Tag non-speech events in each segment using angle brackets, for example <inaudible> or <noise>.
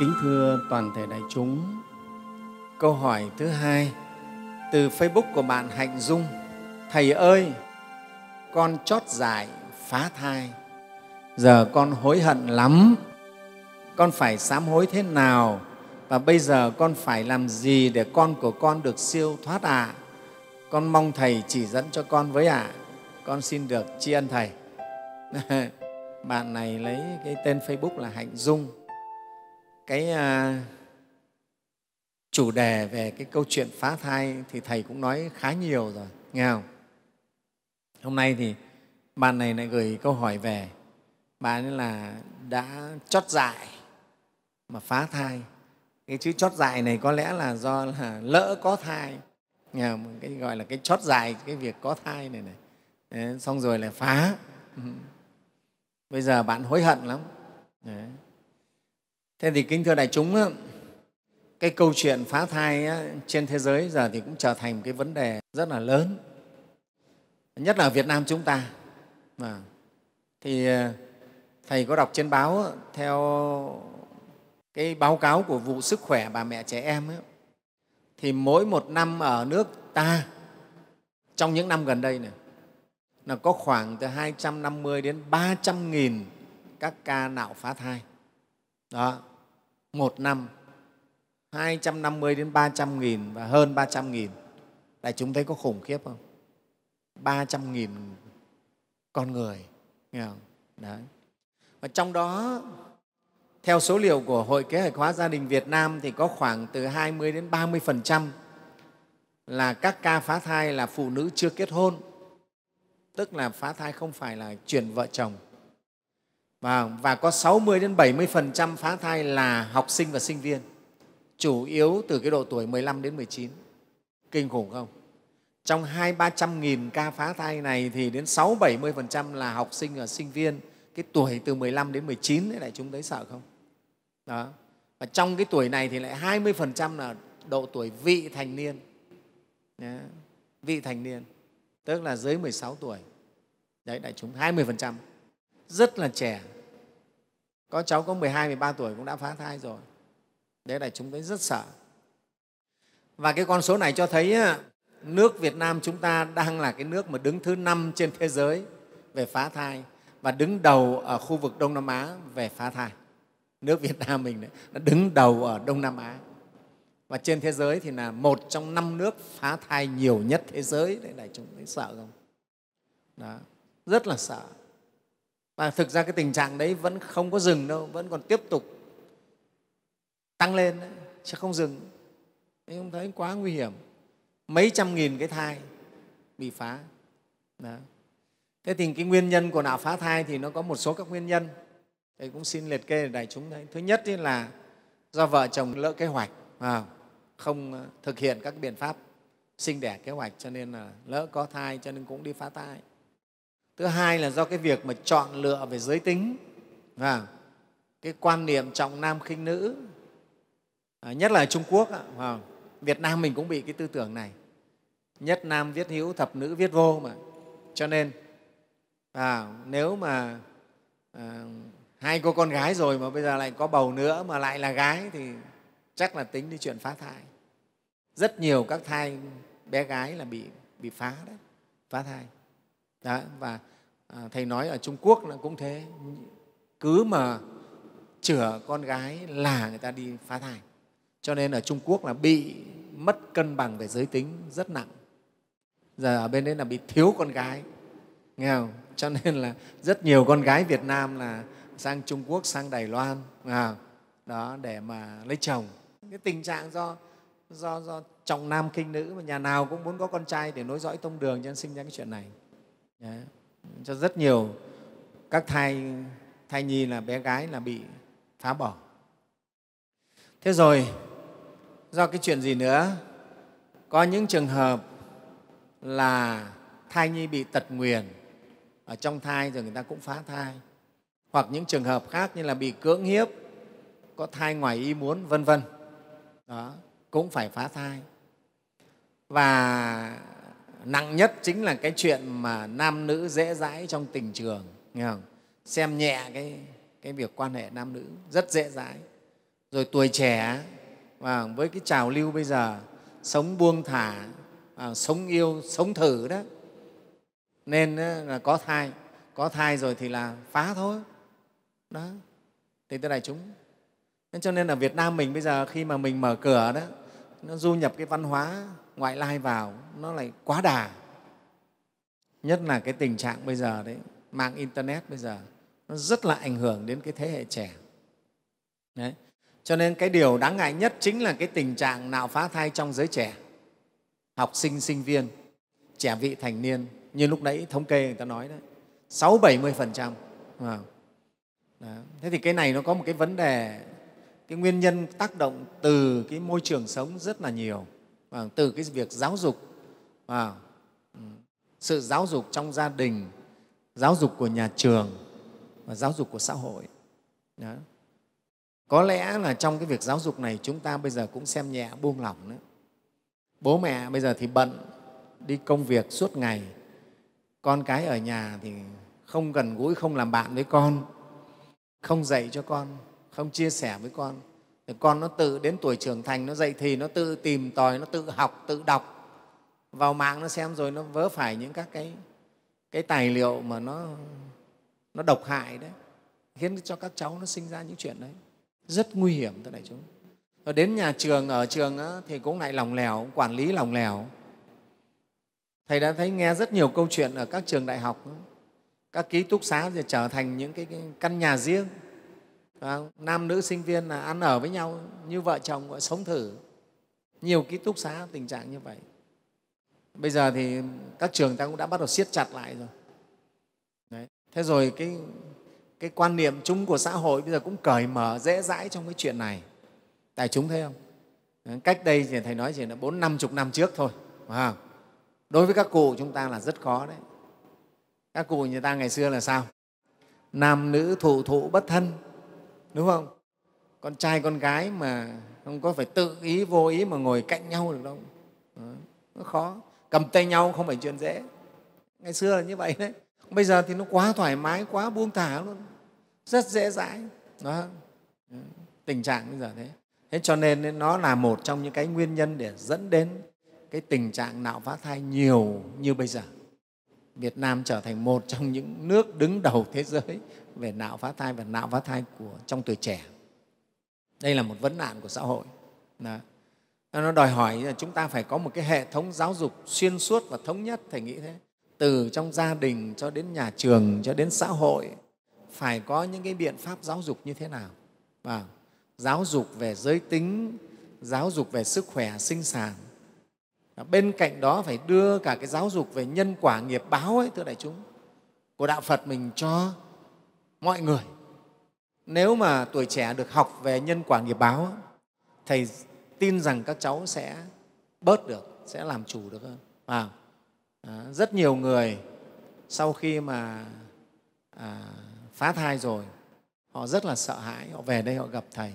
Kính thưa toàn thể đại chúng, câu hỏi thứ hai từ Facebook của bạn Hạnh Dung. Thầy ơi, con chót dại phá thai, giờ con hối hận lắm, con phải sám hối thế nào và bây giờ con phải làm gì để con của con được siêu thoát ạ? À? Con mong Thầy chỉ dẫn cho con với ạ. À. Con xin được tri ân Thầy. <laughs> Bạn này lấy cái tên Facebook là Hạnh Dung. Cái à, chủ đề về cái câu chuyện phá thai thì Thầy cũng nói khá nhiều rồi, nghe không? Hôm nay thì bạn này lại gửi câu hỏi về. Bạn ấy là đã chót dại mà phá thai. Cái chữ chót dại này có lẽ là do là lỡ có thai. Nghe không? Cái gọi là cái chót dại cái việc có thai này này. Đấy, xong rồi là phá. Ừ. Bây giờ bạn hối hận lắm. Đấy. Thế thì kính thưa đại chúng, cái câu chuyện phá thai trên thế giới giờ thì cũng trở thành một cái vấn đề rất là lớn, nhất là ở Việt Nam chúng ta. Mà thì ờ, thầy có đọc trên báo theo cái báo cáo của vụ sức khỏe bà mẹ trẻ em ấy, thì mỗi một năm ở nước ta trong những năm gần đây này là có khoảng từ 250 đến 300 nghìn các ca nạo phá thai. Đó, một năm 250 đến 300 nghìn và hơn 300 nghìn. Đại chúng thấy có khủng khiếp không? 300 nghìn con người. Nghe không? Đấy. Và trong đó, theo số liệu của Hội Kế hoạch hóa gia đình Việt Nam thì có khoảng từ 20 đến 30 phần trăm là các ca phá thai là phụ nữ chưa kết hôn tức là phá thai không phải là chuyển vợ chồng và, và có 60 đến 70% phá thai là học sinh và sinh viên chủ yếu từ cái độ tuổi 15 đến 19 kinh khủng không? Trong hai ba trăm nghìn ca phá thai này thì đến 6 70 phần là học sinh và sinh viên. Cái tuổi từ 15 đến 19 đấy lại chúng thấy sợ không? Đó. Và trong cái tuổi này thì lại 20% là độ tuổi vị thành niên. Đó. vị thành niên tức là dưới 16 tuổi. Đấy đại chúng 20% rất là trẻ có cháu có 12, 13 tuổi cũng đã phá thai rồi đấy là chúng thấy rất sợ và cái con số này cho thấy nước Việt Nam chúng ta đang là cái nước mà đứng thứ năm trên thế giới về phá thai và đứng đầu ở khu vực Đông Nam Á về phá thai. Nước Việt Nam mình đấy, nó đứng đầu ở Đông Nam Á. Và trên thế giới thì là một trong năm nước phá thai nhiều nhất thế giới. Đấy, đại chúng thấy sợ không? Đó rất là sợ và thực ra cái tình trạng đấy vẫn không có dừng đâu vẫn còn tiếp tục tăng lên đấy, chứ không dừng. Anh không thấy quá nguy hiểm. Mấy trăm nghìn cái thai bị phá. Đó. thế thì cái nguyên nhân của não phá thai thì nó có một số các nguyên nhân. Thầy cũng xin liệt kê để đại chúng thấy thứ nhất là do vợ chồng lỡ kế hoạch à, không ờ, thực hiện các biện pháp sinh đẻ kế hoạch cho nên là lỡ có thai cho nên cũng đi phá thai thứ hai là do cái việc mà chọn lựa về giới tính. Và cái quan niệm trọng nam khinh nữ à, nhất là ở trung quốc à, việt nam mình cũng bị cái tư tưởng này. Nhất nam viết hữu thập nữ viết vô mà. Cho nên à, nếu mà à, hai cô con gái rồi mà bây giờ lại có bầu nữa mà lại là gái thì chắc là tính đi chuyện phá thai. Rất nhiều các thai bé gái là bị bị phá đấy phá thai. Đó, và à, thầy nói ở trung quốc là cũng thế. Cứ mà chữa con gái là người ta đi phá thai. Cho nên ở trung quốc là bị mất cân bằng về giới tính rất nặng. Giờ ở bên đấy là bị thiếu con gái. Nghe không? Cho nên là rất nhiều con gái việt nam là sang trung quốc sang đài loan à, đó để mà lấy chồng. Cái tình trạng do do do trọng nam kinh nữ mà nhà nào cũng muốn có con trai để nối dõi tông đường cho nên sinh ra cái chuyện này. Yeah cho rất nhiều. Các thai thai nhi là bé gái là bị phá bỏ. Thế rồi, do cái chuyện gì nữa? Có những trường hợp là thai nhi bị tật nguyền ở trong thai rồi người ta cũng phá thai. Hoặc những trường hợp khác như là bị cưỡng hiếp, có thai ngoài ý muốn, vân vân. Đó, cũng phải phá thai. Và nặng nhất chính là cái chuyện mà nam nữ dễ dãi trong tình trường nghe không? xem nhẹ cái, cái việc quan hệ nam nữ rất dễ dãi. Rồi tuổi trẻ và với cái trào lưu bây giờ sống buông thả à, sống yêu sống thử đó nên là có thai. Có thai rồi thì là phá thôi. Đó thì thưa đại chúng. Nên cho nên ở việt nam mình bây giờ khi mà mình mở cửa đó nó du nhập cái văn hóa ngoại lai vào, nó lại quá đà. Nhất là cái tình trạng bây giờ đấy, mạng internet bây giờ, nó rất là ảnh hưởng đến cái thế hệ trẻ. Đấy. Cho nên cái điều đáng ngại nhất chính là cái tình trạng nạo phá thai trong giới trẻ. Học sinh sinh viên, trẻ vị thành niên, như lúc nãy thống kê người ta nói đấy, sáu bảy mươi phần trăm. Vâng. Thế thì cái này nó có một cái vấn đề, cái nguyên nhân tác động từ cái môi trường sống rất là nhiều và từ cái việc giáo dục và sự giáo dục trong gia đình, giáo dục của nhà trường và giáo dục của xã hội. Đó. có lẽ là trong cái việc giáo dục này chúng ta bây giờ cũng xem nhẹ, buông lỏng nữa. Bố mẹ bây giờ thì bận đi công việc suốt ngày. Con cái ở nhà thì không gần gũi, không làm bạn với con, không dạy cho con, không chia sẻ với con thì con nó tự đến tuổi trưởng thành nó dậy thì nó tự tìm tòi nó tự học tự đọc. Vào mạng nó xem rồi nó vớ phải những các cái cái tài liệu mà nó nó độc hại đấy. Khiến cho các cháu nó sinh ra những chuyện đấy. Rất nguy hiểm thưa đại chúng. Rồi đến nhà trường ở trường á, thì cũng lại lòng lèo quản lý lòng lèo thầy đã thấy nghe rất nhiều câu chuyện ở các trường đại học các ký túc xá thì trở thành những cái, cái căn nhà riêng. Vâng, nam nữ sinh viên là ăn ở với nhau như vợ chồng gọi sống thử. Nhiều ký túc xá tình trạng như vậy. Bây giờ thì các trường ta cũng đã bắt đầu siết chặt lại rồi. Đấy. thế rồi cái, cái quan niệm chung của xã hội bây giờ cũng cởi mở dễ dãi trong cái chuyện này. Tại chúng thấy không? Cách đây thì thầy nói chỉ là bốn năm chục năm trước thôi à, đối với các cụ chúng ta là rất khó đấy. Các cụ người ta ngày xưa là sao? Nam nữ thụ thụ bất thân đúng không? Con trai, con gái mà không có phải tự ý, vô ý mà ngồi cạnh nhau được đâu. Nó khó. Cầm tay nhau không phải chuyện dễ. Ngày xưa là như vậy đấy. Bây giờ thì nó quá thoải mái, quá buông thả luôn. Rất dễ dãi. Đó. Tình trạng bây giờ thế. Thế cho nên nó là một trong những cái nguyên nhân để dẫn đến cái tình trạng nạo phá thai nhiều như bây giờ. Việt Nam trở thành một trong những nước đứng đầu thế giới về nạo phá thai và nạo phá thai của trong tuổi trẻ. Đây là một vấn nạn của xã hội. Đó. Nó đòi hỏi là chúng ta phải có một cái hệ thống giáo dục xuyên suốt và thống nhất, Thầy nghĩ thế. Từ trong gia đình cho đến nhà trường, cho đến xã hội, phải có những cái biện pháp giáo dục như thế nào. Và giáo dục về giới tính, giáo dục về sức khỏe sinh sản, bên cạnh đó phải đưa cả cái giáo dục về nhân quả nghiệp báo ấy thưa đại chúng của đạo phật mình cho mọi người nếu mà tuổi trẻ được học về nhân quả nghiệp báo thầy tin rằng các cháu sẽ bớt được sẽ làm chủ được hơn. À, rất nhiều người sau khi mà à, phá thai rồi họ rất là sợ hãi họ về đây họ gặp thầy.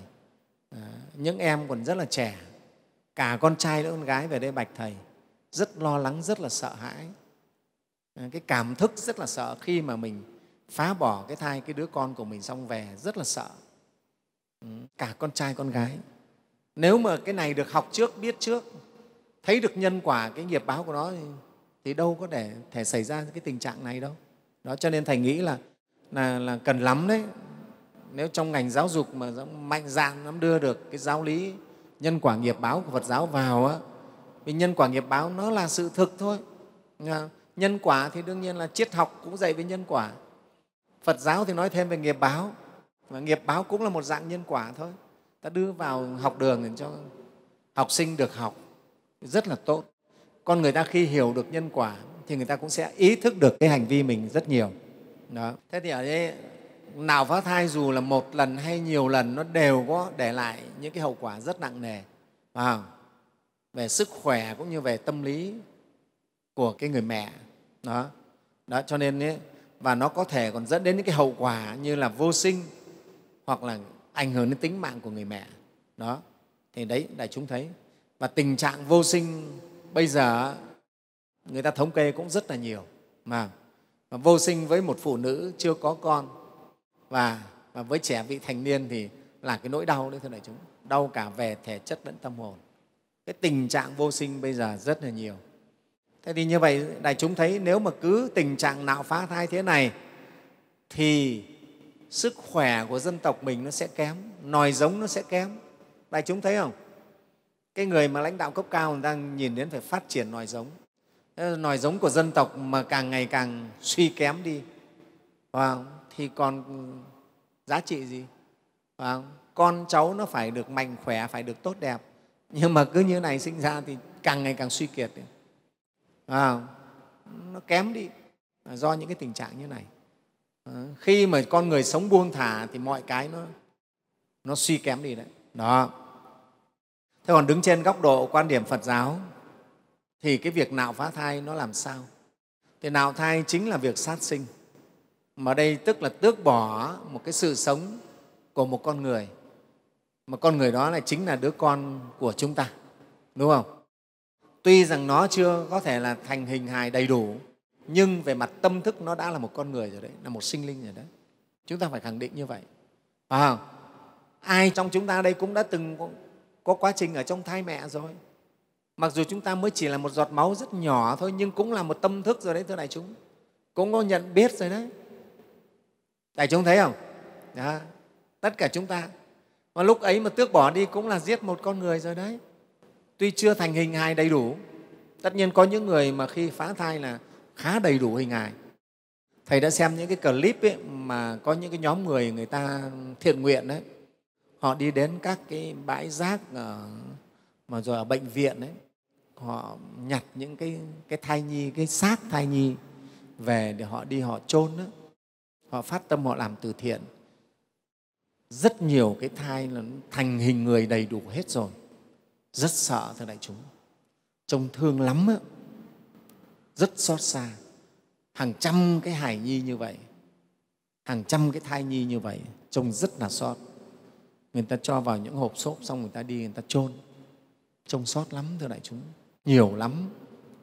À, những em còn rất là trẻ cả con trai lẫn con gái về đây bạch thầy rất lo lắng rất là sợ hãi. À, cái cảm thức rất là sợ khi mà mình phá bỏ cái thai cái đứa con của mình xong về rất là sợ ừ, cả con trai con gái nếu mà cái này được học trước biết trước thấy được nhân quả cái nghiệp báo của nó thì, thì đâu có để thể xảy ra cái tình trạng này đâu đó cho nên thầy nghĩ là là, là cần lắm đấy nếu trong ngành giáo dục mà mạnh dạn lắm đưa được cái giáo lý nhân quả nghiệp báo của Phật giáo vào á, vì nhân quả nghiệp báo nó là sự thực thôi. Nhân quả thì đương nhiên là triết học cũng dạy về nhân quả. Phật giáo thì nói thêm về nghiệp báo. Và nghiệp báo cũng là một dạng nhân quả thôi. Ta đưa vào học đường để cho học sinh được học rất là tốt. Con người ta khi hiểu được nhân quả thì người ta cũng sẽ ý thức được cái hành vi mình rất nhiều. Đó. Thế thì ở đây nào phá thai dù là một lần hay nhiều lần nó đều có để lại những cái hậu quả rất nặng nề à, về sức khỏe cũng như về tâm lý của cái người mẹ đó, đó cho nên ấy, và nó có thể còn dẫn đến những cái hậu quả như là vô sinh hoặc là ảnh hưởng đến tính mạng của người mẹ. Đó thì đấy đại chúng thấy. Và tình trạng vô sinh bây giờ người ta thống kê cũng rất là nhiều mà mà vô sinh với một phụ nữ chưa có con và, và với trẻ vị thành niên thì là cái nỗi đau đấy thưa đại chúng. Đau cả về thể chất lẫn tâm hồn. Cái tình trạng vô sinh bây giờ rất là nhiều thế thì như vậy đại chúng thấy nếu mà cứ tình trạng nạo phá thai thế này, thì sức khỏe của dân tộc mình nó sẽ kém, nòi giống nó sẽ kém. Đại chúng thấy không? Cái người mà lãnh đạo cấp cao người ta nhìn đến phải phát triển nòi giống. Nòi giống của dân tộc mà càng ngày càng suy kém đi thì còn giá trị gì? Con cháu nó phải được mạnh khỏe, phải được tốt đẹp. Nhưng mà cứ như này sinh ra thì càng ngày càng suy kiệt à, nó kém đi. À, do những cái tình trạng như này. À, khi mà con người sống buông thả thì mọi cái nó nó suy kém đi đấy. Đó. Thế còn đứng trên góc độ quan điểm phật giáo thì cái việc nạo phá thai nó làm sao? Thì nạo thai chính là việc sát sinh. Mà đây tức là tước bỏ một cái sự sống của một con người. Mà con người đó là chính là đứa con của chúng ta. Đúng không? Tuy rằng nó chưa có thể là thành hình hài đầy đủ nhưng về mặt tâm thức nó đã là một con người rồi đấy là một sinh linh rồi đấy. Chúng ta phải khẳng định như vậy. Phải không? Ai trong chúng ta đây cũng đã từng có, có quá trình ở trong thai mẹ rồi. Mặc dù chúng ta mới chỉ là một giọt máu rất nhỏ thôi nhưng cũng là một tâm thức rồi đấy thưa đại chúng. Cũng có nhận biết rồi đấy. Đại chúng thấy không? Đó. tất cả chúng ta. Mà lúc ấy mà tước bỏ đi cũng là giết một con người rồi đấy tuy chưa thành hình hài đầy đủ tất nhiên có những người mà khi phá thai là khá đầy đủ hình hài. Thầy đã xem những cái clip ấy mà có những cái nhóm người người ta thiện nguyện đấy. Họ đi đến các cái bãi rác ở, mà rồi ở bệnh viện đấy họ nhặt những cái, cái thai nhi cái xác thai nhi về để họ đi họ chôn đó. Họ phát tâm họ làm từ thiện. Rất nhiều cái thai là thành hình người đầy đủ hết rồi rất sợ thưa đại chúng. Trông thương lắm ấy, rất xót xa. Hàng trăm cái hài nhi như vậy. Hàng trăm cái thai nhi như vậy trông rất là xót. Người ta cho vào những hộp xốp xong người ta đi người ta chôn. Trông xót lắm thưa đại chúng. Nhiều lắm.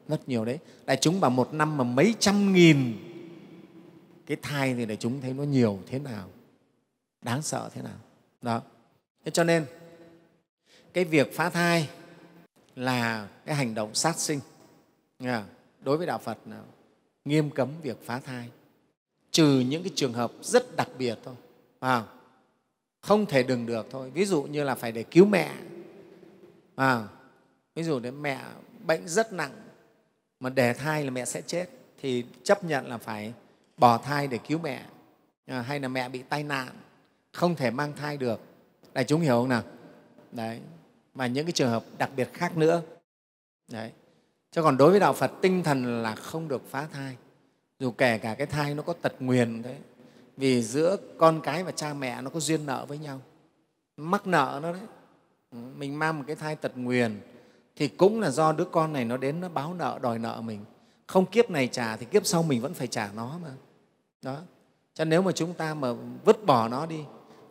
Rất nhiều đấy. Đại chúng bảo một năm mà mấy trăm nghìn cái thai thì đại chúng thấy nó nhiều thế nào? Đáng sợ thế nào? Đó. Thế cho nên cái việc phá thai là cái hành động sát sinh. Đối với đạo phật là nghiêm cấm việc phá thai. Trừ những cái trường hợp rất đặc biệt thôi à, không? Thể đừng được thôi. Ví dụ như là phải để cứu mẹ à, ví dụ đến mẹ bệnh rất nặng mà đẻ thai là mẹ sẽ chết thì chấp nhận là phải bỏ thai để cứu mẹ. À, hay là mẹ bị tai nạn không thể mang thai được. Đại chúng hiểu không nào? Đấy và những cái trường hợp đặc biệt khác nữa. Đấy. Chứ còn đối với đạo phật, tinh thần là không được phá thai. Dù kể cả cái thai nó có tật nguyền thế vì giữa con cái và cha mẹ nó có duyên nợ với nhau, mắc nợ nó đấy. Ừ, mình mang một cái thai tật nguyền thì cũng là do đứa con này nó đến nó báo nợ, đòi nợ mình. Không kiếp này trả thì kiếp sau mình vẫn phải trả nó mà. Đó. Cho nếu mà chúng ta mà vứt bỏ nó đi,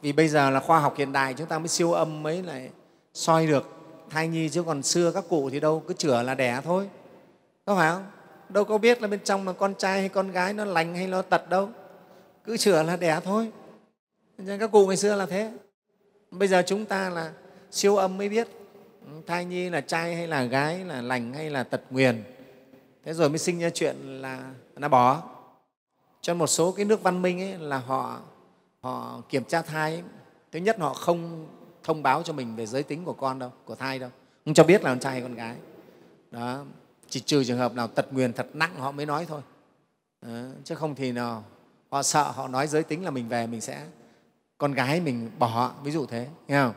vì bây giờ là khoa học hiện đại, chúng ta mới siêu âm mới lại soi được thai nhi chứ còn xưa các cụ thì đâu cứ chữa là đẻ thôi. Có phải không? Đâu có biết là bên trong là con trai hay con gái nó lành hay nó tật đâu. Cứ chữa là đẻ thôi. Nên các cụ ngày xưa là thế. Bây giờ chúng ta là siêu âm mới biết thai nhi là trai hay là gái là lành hay là tật nguyền. Thế rồi mới sinh ra chuyện là nó bỏ. Cho một số cái nước văn minh ấy là họ họ kiểm tra thai ấy, thứ nhất họ không thông báo cho mình về giới tính của con đâu của thai đâu. Không cho biết là con trai hay con gái. Đó chỉ trừ trường hợp nào tật nguyền thật nặng họ mới nói thôi. Đó. chứ không thì nào họ sợ họ nói giới tính là mình về mình sẽ con gái mình bỏ ví dụ thế nghe không?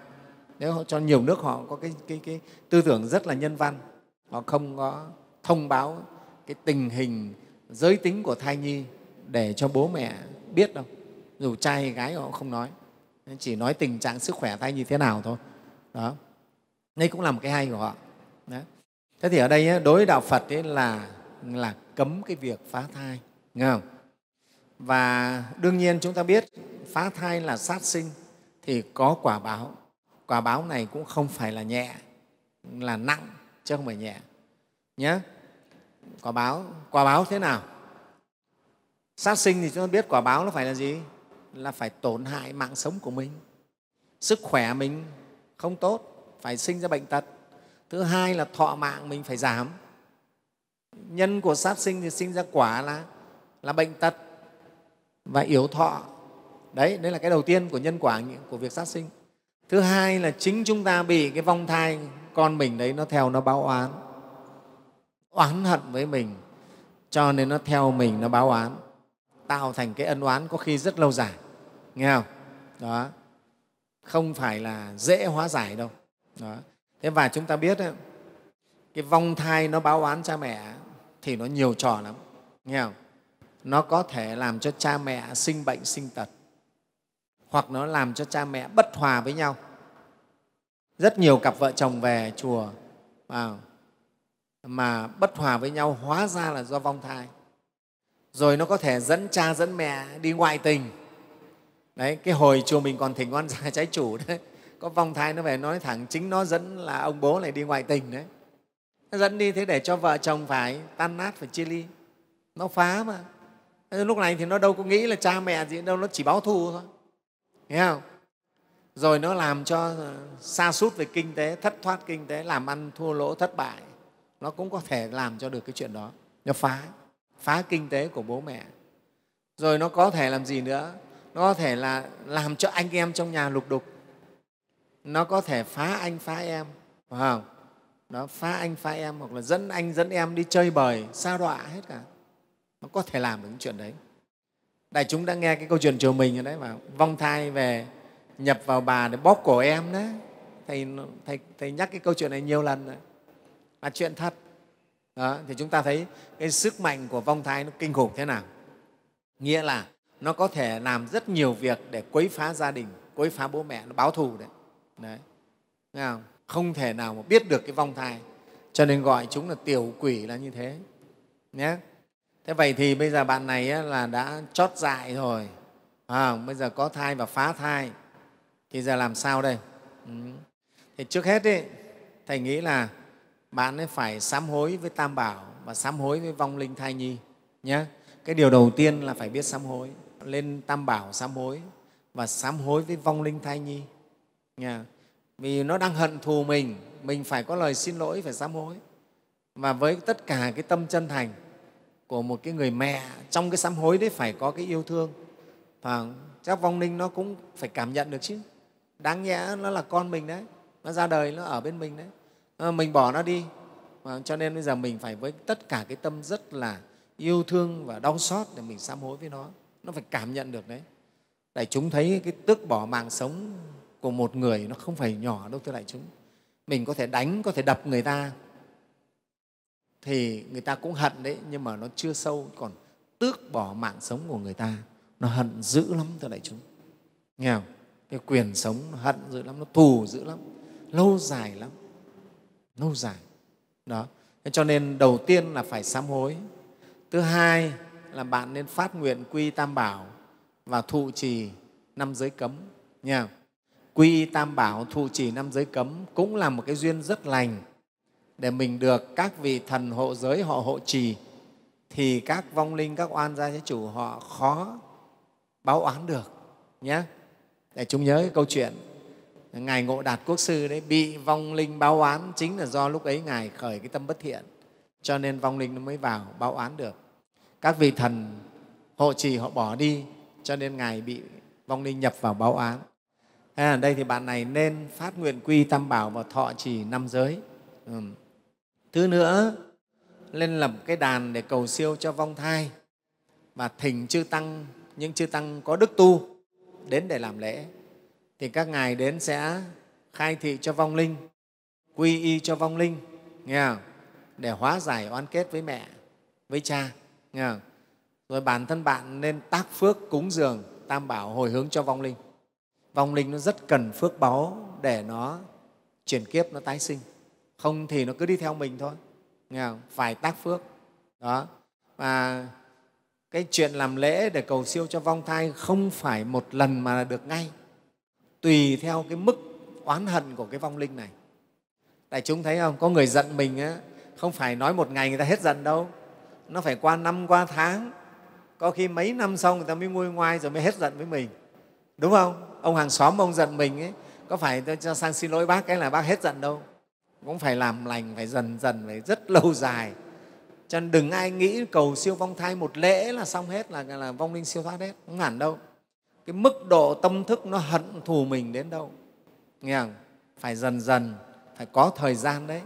Nếu họ cho nhiều nước họ có cái, cái, cái tư tưởng rất là nhân văn họ không có thông báo cái tình hình giới tính của thai nhi để cho bố mẹ biết đâu. Dù trai hay gái họ không nói chỉ nói tình trạng sức khỏe thai như thế nào thôi. Đó. Đây cũng là một cái hay của họ. Đó. thế thì ở đây đối với đạo phật ấy là là cấm cái việc phá thai, nghe không? Và đương nhiên chúng ta biết phá thai là sát sinh thì có quả báo. Quả báo này cũng không phải là nhẹ, là nặng chứ không phải nhẹ. Nhé quả báo quả báo thế nào? Sát sinh thì chúng ta biết quả báo nó phải là gì? Là phải tổn hại mạng sống của mình. Sức khỏe mình không tốt, phải sinh ra bệnh tật. Thứ hai là thọ mạng mình phải giảm. Nhân của sát sinh thì sinh ra quả là là bệnh tật và yếu thọ. Đấy đấy là cái đầu tiên của nhân quả của việc sát sinh. Thứ hai là chính chúng ta bị cái vong thai con mình đấy nó theo nó báo oán. Oán hận với mình, cho nên nó theo mình nó báo oán, tạo thành cái ân oán có khi rất lâu dài nghe không? Đó. Không phải là dễ hóa giải đâu. Đó. thế và chúng ta biết cái vong thai nó báo oán cha mẹ thì nó nhiều trò lắm. Nghe không? Nó có thể làm cho cha mẹ sinh bệnh, sinh tật. Hoặc nó làm cho cha mẹ bất hòa với nhau. Rất nhiều cặp vợ chồng về chùa mà mà bất hòa với nhau hóa ra là do vong thai. Rồi nó có thể dẫn cha dẫn mẹ đi ngoại tình đấy, cái hồi chùa mình còn thỉnh oan gia <laughs> trái chủ đấy. Có vong thai nó về nói thẳng, chính nó dẫn là ông bố này đi ngoại tình đấy. Nó dẫn đi thế để cho vợ chồng phải tan nát, phải chia ly. Nó phá mà. Lúc này thì nó đâu có nghĩ là cha mẹ gì, đâu, nó chỉ báo thù thôi. Nghe không? Rồi nó làm cho ờ, xa sút về kinh tế, thất thoát kinh tế, làm ăn thua lỗ thất bại. Nó cũng có thể làm cho được cái chuyện đó. Nó phá phá kinh tế của bố mẹ. Rồi nó có thể làm gì nữa? Nó có thể là làm cho anh em trong nhà lục đục. Nó có thể phá anh phá em phải không? Nó phá anh phá em hoặc là dẫn anh dẫn em đi chơi bời xa đọa hết cả. Nó có thể làm được những chuyện đấy. Đại chúng đã nghe cái câu chuyện chùa mình rồi đấy mà vong thai về nhập vào bà để bóp cổ em đấy. Thầy, thầy, thầy nhắc cái câu chuyện này nhiều lần rồi. Là chuyện thật. Đó, thì chúng ta thấy cái sức mạnh của vong thai nó kinh khủng thế nào. Nghĩa là nó có thể làm rất nhiều việc để quấy phá gia đình quấy phá bố mẹ nó báo thù đấy, đấy. Không? không thể nào mà biết được cái vong thai. Cho nên gọi chúng là tiểu quỷ là như thế. Nhé. Thế vậy thì bây giờ bạn này là đã chót dại rồi. À, bây giờ có thai và phá thai. Thì giờ làm sao đây? Ừ. thì trước hết ấy, thầy nghĩ là bạn ấy phải sám hối với tam bảo và sám hối với vong linh thai nhi nhé. Cái điều đầu tiên là phải biết sám hối lên tam bảo sám hối và sám hối với vong linh thai nhi. Nha. Vì nó đang hận thù mình mình phải có lời xin lỗi phải sám hối. Và với tất cả cái tâm chân thành của một cái người mẹ trong cái sám hối đấy phải có cái yêu thương. Và chắc vong linh nó cũng phải cảm nhận được chứ. Đáng nhẽ nó là con mình đấy nó ra đời nó ở bên mình đấy. À, mình bỏ nó đi. À, cho nên bây giờ mình phải với tất cả cái tâm rất là yêu thương và đau xót để mình sám hối với nó nó phải cảm nhận được đấy. Đại chúng thấy cái tước bỏ mạng sống của một người nó không phải nhỏ đâu thưa đại chúng. Mình có thể đánh, có thể đập người ta thì người ta cũng hận đấy, nhưng mà nó chưa sâu. Còn tước bỏ mạng sống của người ta, nó hận dữ lắm thưa đại chúng. Nghe không? Cái quyền sống nó hận dữ lắm, nó thù dữ lắm. Lâu dài lắm. Lâu dài. Đó. Thế cho nên đầu tiên là phải sám hối. Thứ hai là bạn nên phát nguyện quy tam bảo và thụ trì năm giới cấm nha. Quy tam bảo, thụ trì năm giới cấm cũng là một cái duyên rất lành. Để mình được các vị thần hộ giới họ hộ trì, thì các vong linh, các oan gia thế chủ họ khó báo oán được nhé để chúng nhớ cái câu chuyện, ngài ngộ đạt quốc sư đấy, bị vong linh báo oán chính là do lúc ấy ngài khởi cái tâm bất thiện, cho nên vong linh nó mới vào báo oán được các vị thần hộ trì họ bỏ đi, cho nên ngài bị vong linh nhập vào báo án thế là đây thì bạn này nên phát nguyện quy tam bảo và thọ trì năm giới ừ. thứ nữa, lên lập cái đàn để cầu siêu cho vong thai và thỉnh chư tăng, những chư tăng có đức tu đến để làm lễ thì các ngài đến sẽ khai thị cho vong linh, quy y cho vong linh, nghe không? để hóa giải oan kết với mẹ, với cha nha. Rồi bản thân bạn nên tác phước cúng dường tam bảo hồi hướng cho vong linh. Vong linh nó rất cần phước báu để nó chuyển kiếp nó tái sinh. Không thì nó cứ đi theo mình thôi. Nghe không? phải tác phước. Đó. Và cái chuyện làm lễ để cầu siêu cho vong thai không phải một lần mà được ngay. Tùy theo cái mức oán hận của cái vong linh này. Tại chúng thấy không? Có người giận mình á, không phải nói một ngày người ta hết giận đâu nó phải qua năm qua tháng. Có khi mấy năm sau người ta mới nguôi ngoai rồi mới hết giận với mình. Đúng không? Ông hàng xóm ông giận mình ấy có phải tôi cho sang xin lỗi bác cái là bác hết giận đâu? Cũng phải làm lành phải dần dần phải rất lâu dài. Cho nên đừng ai nghĩ cầu siêu vong thai một lễ là xong hết là, là vong linh siêu thoát hết. Không hẳn đâu. Cái mức độ tâm thức nó hận thù mình đến đâu. Nghe không? Phải dần dần phải có thời gian đấy.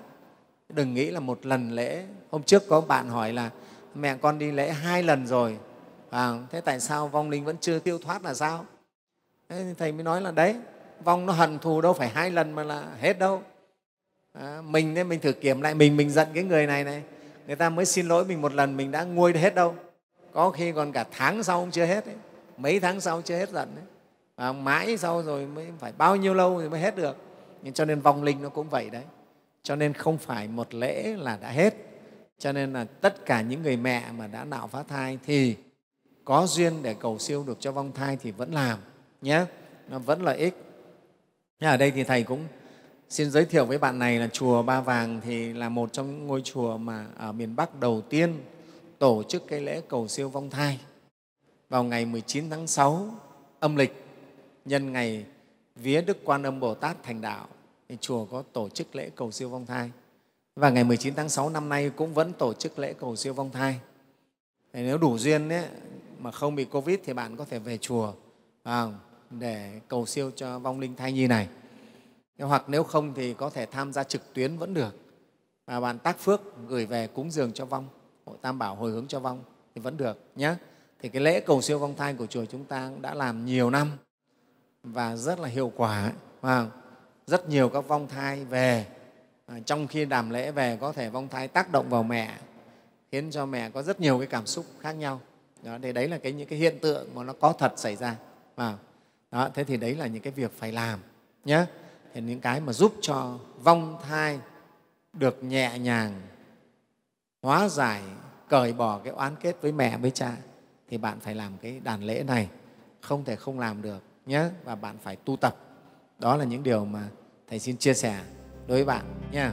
Đừng nghĩ là một lần lễ. Hôm trước có bạn hỏi là mẹ con đi lễ hai lần rồi. À, thế tại sao vong linh vẫn chưa tiêu thoát là sao? Thế thầy mới nói là đấy vong nó hận thù đâu phải hai lần mà là hết đâu. À, mình nên mình thử kiểm lại mình mình giận cái người này này. Người ta mới xin lỗi mình một lần mình đã nguôi hết đâu. Có khi còn cả tháng sau cũng chưa hết ấy. mấy tháng sau chưa hết giận đấy. À, mãi sau rồi mới phải bao nhiêu lâu thì mới hết được. Nhưng cho nên vong linh nó cũng vậy đấy. Cho nên không phải một lễ là đã hết cho nên là tất cả những người mẹ mà đã nạo phá thai thì có duyên để cầu siêu được cho vong thai thì vẫn làm, nhé. Nó vẫn lợi ích. Ở đây thì thầy cũng xin giới thiệu với bạn này là chùa Ba Vàng thì là một trong những ngôi chùa mà ở miền Bắc đầu tiên tổ chức cái lễ cầu siêu vong thai. Vào ngày 19 tháng 6 âm lịch, nhân ngày vía Đức Quan Âm Bồ Tát thành đạo, thì chùa có tổ chức lễ cầu siêu vong thai. Và ngày 19 tháng 6 năm nay cũng vẫn tổ chức lễ cầu siêu vong thai. Thì nếu đủ duyên ấy, mà không bị Covid thì bạn có thể về chùa à, để cầu siêu cho vong linh thai nhi này. Hoặc nếu không thì có thể tham gia trực tuyến vẫn được. Và bạn tác phước gửi về cúng dường cho vong, hội Tam Bảo hồi hướng cho vong thì vẫn được nhé. Thì cái lễ cầu siêu vong thai của chùa chúng ta cũng đã làm nhiều năm và rất là hiệu quả. Phải vâng, rất nhiều các vong thai về à, trong khi đàm lễ về có thể vong thai tác động vào mẹ khiến cho mẹ có rất nhiều cái cảm xúc khác nhau. Đó, thì đấy là cái, những cái hiện tượng mà nó có thật xảy ra. À, đó, thế thì đấy là những cái việc phải làm nhé thì những cái mà giúp cho vong thai được nhẹ nhàng hóa giải cởi bỏ cái oán kết với mẹ với cha thì bạn phải làm cái đàn lễ này. Không thể không làm được nhé và bạn phải tu tập. Đó là những điều mà thầy xin chia sẻ đối với bạn nha.